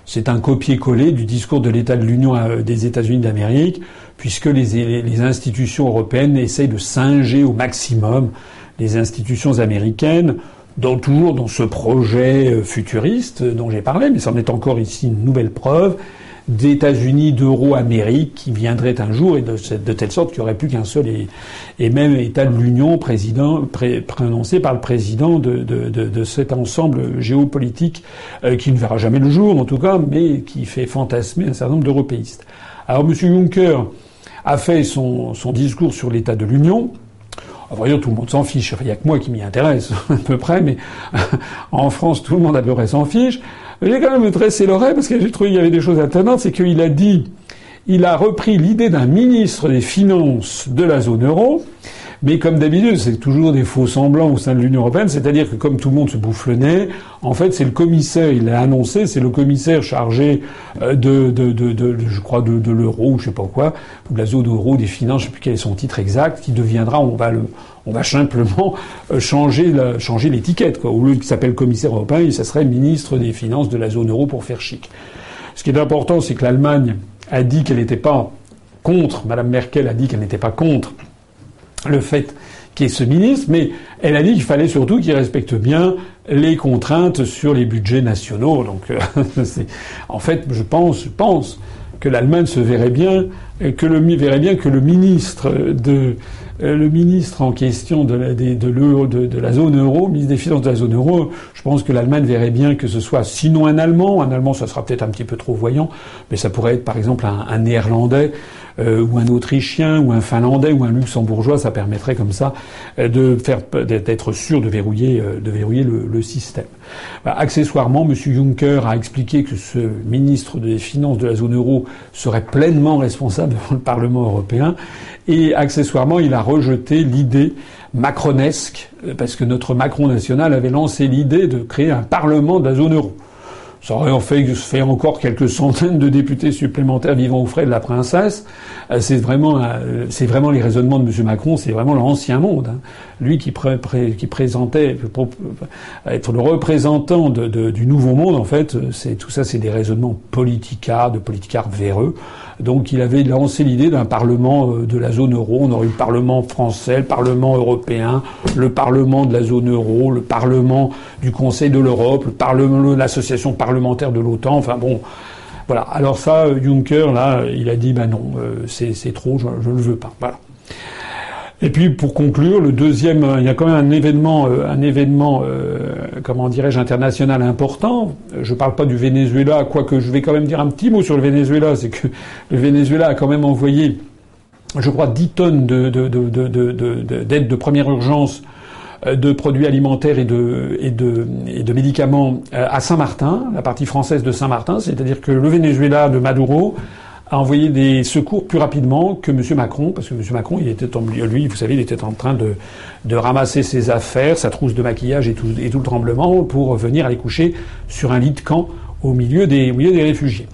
C'est un copier-coller du discours de l'État de l'Union des États-Unis d'Amérique, puisque les, les, institutions européennes essayent de singer au maximum les institutions américaines, dans, toujours dans ce projet futuriste dont j'ai parlé, mais ça en est encore ici une nouvelle preuve d'États-Unis, d'euro-Amérique qui viendrait un jour et de, de telle sorte qu'il n'y aurait plus qu'un seul et, même État de l'Union président, prononcé par le président de, de, de, cet ensemble géopolitique euh, qui ne verra jamais le jour en tout cas, mais qui fait fantasmer un certain nombre d'européistes. Alors M. Juncker a fait son, son discours sur l'État de l'Union. Dire, tout le monde s'en fiche. Il n'y a que moi qui m'y intéresse, [LAUGHS] à peu près, mais [LAUGHS] en France, tout le monde à peu près s'en fiche. J'ai quand même dressé l'oreille parce que j'ai trouvé qu'il y avait des choses étonnantes, c'est qu'il a dit, il a repris l'idée d'un ministre des Finances de la zone euro, mais comme d'habitude, c'est toujours des faux semblants au sein de l'Union européenne, c'est-à-dire que comme tout le monde se bouffe le nez, en fait, c'est le commissaire, il l'a annoncé, c'est le commissaire chargé euh, de, de, de, je crois, l'euro, je sais pas quoi, ou de la zone euro, des finances, je sais plus quel est son titre exact, qui deviendra, on va simplement euh, changer changer l'étiquette. Au lieu qu'il s'appelle commissaire européen, ça serait ministre des finances de la zone euro pour faire chic. Ce qui est important, c'est que l'Allemagne a dit qu'elle n'était pas contre, Madame Merkel a dit qu'elle n'était pas contre le fait qu'il y ait ce ministre, mais elle a dit qu'il fallait surtout qu'il respecte bien les contraintes sur les budgets nationaux. Donc, euh, [LAUGHS] en fait, je pense, pense que l'Allemagne se verrait bien, que le verrait bien que le ministre de euh, le ministre en question de la, zone euro, ministre des Finances de la zone euro, je pense que l'Allemagne verrait bien que ce soit sinon un Allemand, un Allemand ça sera peut-être un petit peu trop voyant, mais ça pourrait être par exemple un Néerlandais euh, ou un Autrichien ou un Finlandais ou un Luxembourgeois, ça permettrait comme ça euh, de faire d'être sûr de verrouiller de verrouiller le, le système. Bah, accessoirement, M. Juncker a expliqué que ce ministre des Finances de la zone euro serait pleinement responsable devant le Parlement européen et accessoirement, il a rejeté l'idée macronesque, parce que notre Macron national avait lancé l'idée de créer un parlement de la zone euro. Ça aurait fait, encore quelques centaines de députés supplémentaires vivant aux frais de la princesse. Euh, c'est vraiment, euh, vraiment les raisonnements de M. Macron, c'est vraiment l'ancien monde. Hein. Lui qui, présentait pour être le représentant du nouveau monde, en fait, tout ça, c'est des raisonnements politicards, de politicards véreux. Donc il avait lancé l'idée d'un parlement euh, de la zone euro. On aurait eu le parlement français, le parlement européen, le parlement de la zone euro, le parlement du Conseil de l'Europe, le l'association parlementaire de l'OTAN. Enfin bon, voilà. Alors ça, Juncker là, il a dit ben non, euh, c'est trop, je ne le veux pas. Voilà. Et puis pour conclure, le deuxième, il y a quand même un événement, euh, un événement, euh, comment dirais-je, international important. Je ne parle pas du Venezuela, quoique je vais quand même dire un petit mot sur le Venezuela, c'est que le Venezuela a quand même envoyé, je crois, 10 tonnes d'aide de, de, première urgence euh, de produits alimentaires et de, et de, et de médicaments à Saint-Martin, la partie française de Saint-Martin, c'est-à-dire que le Venezuela de Maduro a envoyé des secours plus rapidement que M. Macron, parce que M. Macron, il était lui, vous savez, il était en train de, de ramasser ses affaires, sa trousse de maquillage et tout, et tout le tremblement pour venir aller coucher sur un lit de camp au milieu des, au milieu des réfugiés.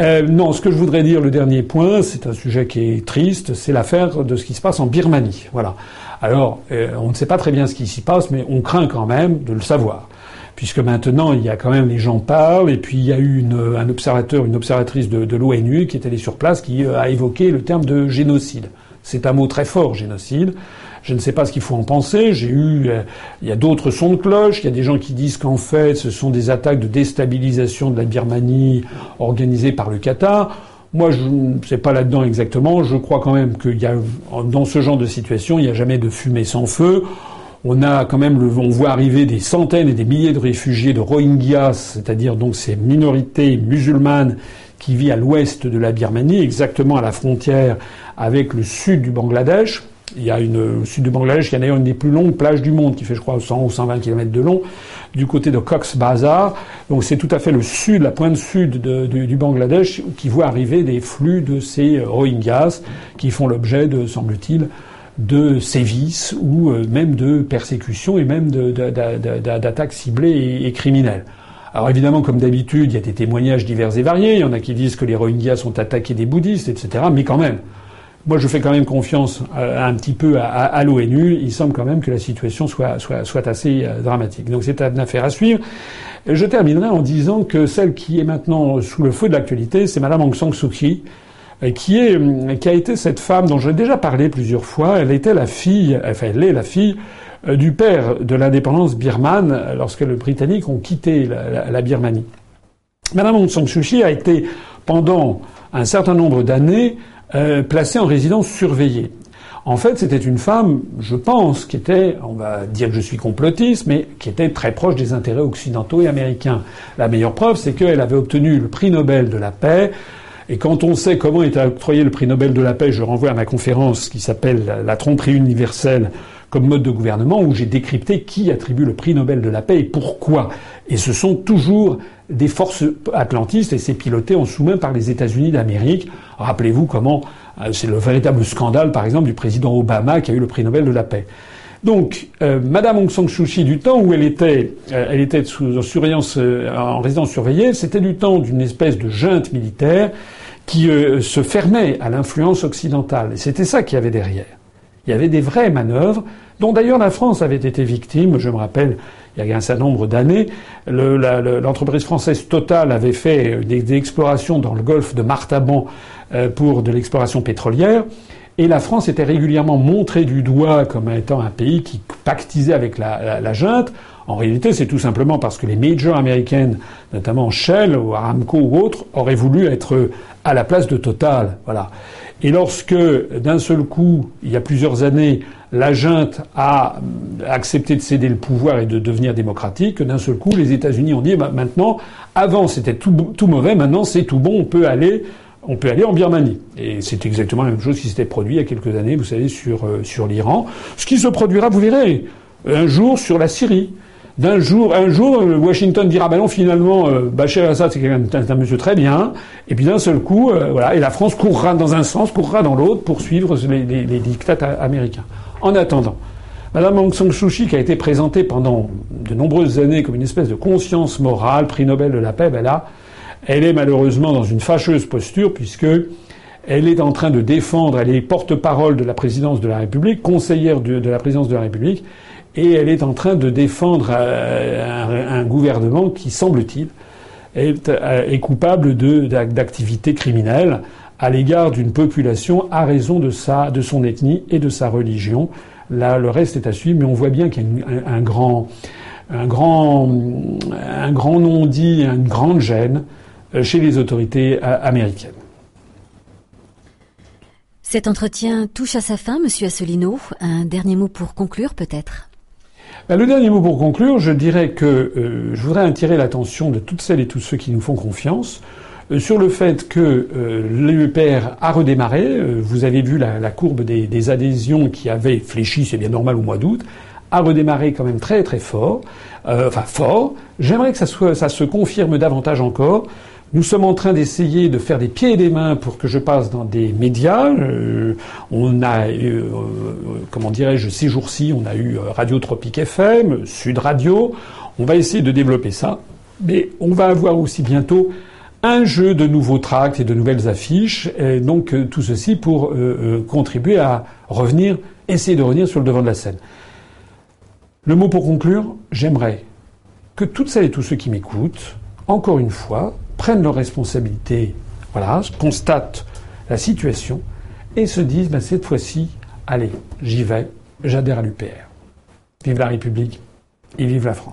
Euh, non, ce que je voudrais dire, le dernier point, c'est un sujet qui est triste, c'est l'affaire de ce qui se passe en Birmanie. Voilà. Alors, euh, on ne sait pas très bien ce qui s'y passe, mais on craint quand même de le savoir puisque maintenant il y a quand même les gens parlent, et puis il y a eu un observateur, une observatrice de, de l'ONU qui est allée sur place, qui euh, a évoqué le terme de génocide. C'est un mot très fort, génocide. Je ne sais pas ce qu'il faut en penser. J'ai eu, euh, il y a d'autres sons de cloche. Il y a des gens qui disent qu'en fait, ce sont des attaques de déstabilisation de la Birmanie organisées par le Qatar. Moi, je ne sais pas là-dedans exactement. Je crois quand même qu'il y a, dans ce genre de situation, il n'y a jamais de fumée sans feu on a quand même, le, on voit arriver des centaines et des milliers de réfugiés de Rohingyas, c'est-à-dire donc ces minorités musulmanes qui vit à l'ouest de la Birmanie, exactement à la frontière avec le sud du Bangladesh. Il y a une, au sud du Bangladesh, il y a d'ailleurs une des plus longues plages du monde, qui fait, je crois, 100 ou 120 km de long, du côté de Cox's Bazar. Donc c'est tout à fait le sud, la pointe sud du Bangladesh, qui voit arriver des flux de ces Rohingyas, qui font l'objet de, semble-t-il, de sévices ou euh, même de persécutions et même d'attaques ciblées et, criminelles. Alors évidemment, comme d'habitude, il y a des témoignages divers et variés. Il y en a qui disent que les Rohingyas ont attaqué des bouddhistes, etc. Mais quand même, moi je fais quand même confiance euh, un petit peu à, l'ONU. Il semble quand même que la situation soit, soit, soit assez euh, dramatique. Donc c'est une affaire à suivre. Je terminerai en disant que celle qui est maintenant sous le feu de l'actualité, c'est Madame Aung San Suu Kyi, qui, est, qui a été cette femme dont j'ai déjà parlé plusieurs fois. Elle était la fille, enfin elle est la fille euh, du père de l'indépendance birmane lorsque les Britanniques ont quitté la, Birmanie. Madame Aung San Suu Kyi a été pendant un certain nombre d'années euh, placée en résidence surveillée. En fait, c'était une femme, je pense, qui était, on va dire que je suis complotiste, mais qui était très proche des intérêts occidentaux et américains. La meilleure preuve, c'est qu'elle avait obtenu le prix Nobel de la paix et quand on sait comment est octroyé le prix Nobel de la paix, je renvoie à ma conférence qui s'appelle La tromperie universelle comme mode de gouvernement, où j'ai décrypté qui attribue le prix Nobel de la paix et pourquoi. Et ce sont toujours des forces atlantistes et c'est piloté en sous-main par les États-Unis d'Amérique. Rappelez-vous comment euh, c'est le véritable scandale, par exemple, du président Obama qui a eu le prix Nobel de la paix. Donc, euh, Madame Aung San Suu Kyi, du temps où elle était, euh, elle était sous surveillance, en résidence surveillée, c'était du temps d'une espèce de junte militaire qui se fermait à l'influence occidentale. C'était ça qu'il y avait derrière. Il y avait des vraies manœuvres, dont d'ailleurs la France avait été victime. Je me rappelle, il y a un certain nombre d'années, l'entreprise française Total avait fait des, des, explorations dans le golfe de Martaban pour de l'exploration pétrolière. Et la France était régulièrement montrée du doigt comme étant un pays qui pactisait avec la, la, junte. En réalité, c'est tout simplement parce que les majors américaines, notamment Shell ou Aramco ou autres, auraient voulu être à la place de Total. Voilà. Et lorsque, d'un seul coup, il y a plusieurs années, la junte a accepté de céder le pouvoir et de devenir démocratique, d'un seul coup, les États-Unis ont dit bah, maintenant, avant c'était tout, mauvais, maintenant c'est tout bon, on peut aller en Birmanie. Et c'est exactement la même chose qui s'était produit il y a quelques années, vous savez, sur, euh, sur l'Iran. Ce qui se produira, vous verrez, un jour sur la Syrie. D'un jour, un jour, euh, Washington dira, ben non, finalement, euh, Bachar al-Assad, c'est un, monsieur très bien. Et puis d'un seul coup, voilà, et la France courra dans un sens, courra dans l'autre pour suivre les, les, les dictats américains. En attendant, Madame Aung San Suu Kyi, qui a été présentée pendant de nombreuses années comme une espèce de conscience morale, prix Nobel de la paix, ben là, elle est malheureusement dans une fâcheuse posture puisque elle est en train de défendre, elle est porte-parole de la présidence de la République, conseillère de, la présidence de la République, et elle est en train de défendre euh, un, gouvernement qui, semble-t-il, est, euh, coupable d'activités criminelles à l'égard d'une population à raison de, sa, de son ethnie et de sa religion. Là, le reste est à suivre, mais on voit bien qu'il y a un, grand, un grand, un grand non-dit, une grande gêne euh, chez les autorités américaines. Cet entretien touche à sa fin, Monsieur Asselineau. Un dernier mot pour conclure, peut-être? Ben, le dernier mot pour conclure, je dirais que euh, je voudrais attirer l'attention de toutes celles et tous ceux qui nous font confiance sur le fait que l'UPR a redémarré. vous avez vu la, courbe des, adhésions qui avait fléchi, c'est bien normal au mois d'août, a redémarré quand même très très fort. enfin fort. J'aimerais que ça, soit, ça se confirme davantage encore. Nous sommes en train d'essayer de faire des pieds et des mains pour que je passe dans des médias. Euh, on a, euh, comment dirais-je, ces jours-ci, on a eu euh, Radio Tropique FM, Sud Radio. On va essayer de développer ça. Mais on va avoir aussi bientôt un jeu de nouveaux tracts et de nouvelles affiches. Donc tout ceci pour contribuer à revenir, essayer de revenir sur le devant de la scène. Le mot pour conclure, j'aimerais que toutes celles et tous ceux qui m'écoutent, encore une fois, prennent leurs responsabilités, constatent la situation et se disent ben, cette fois-ci, allez, j'y vais, j'adhère à l'UPR. Vive la République et vive la France.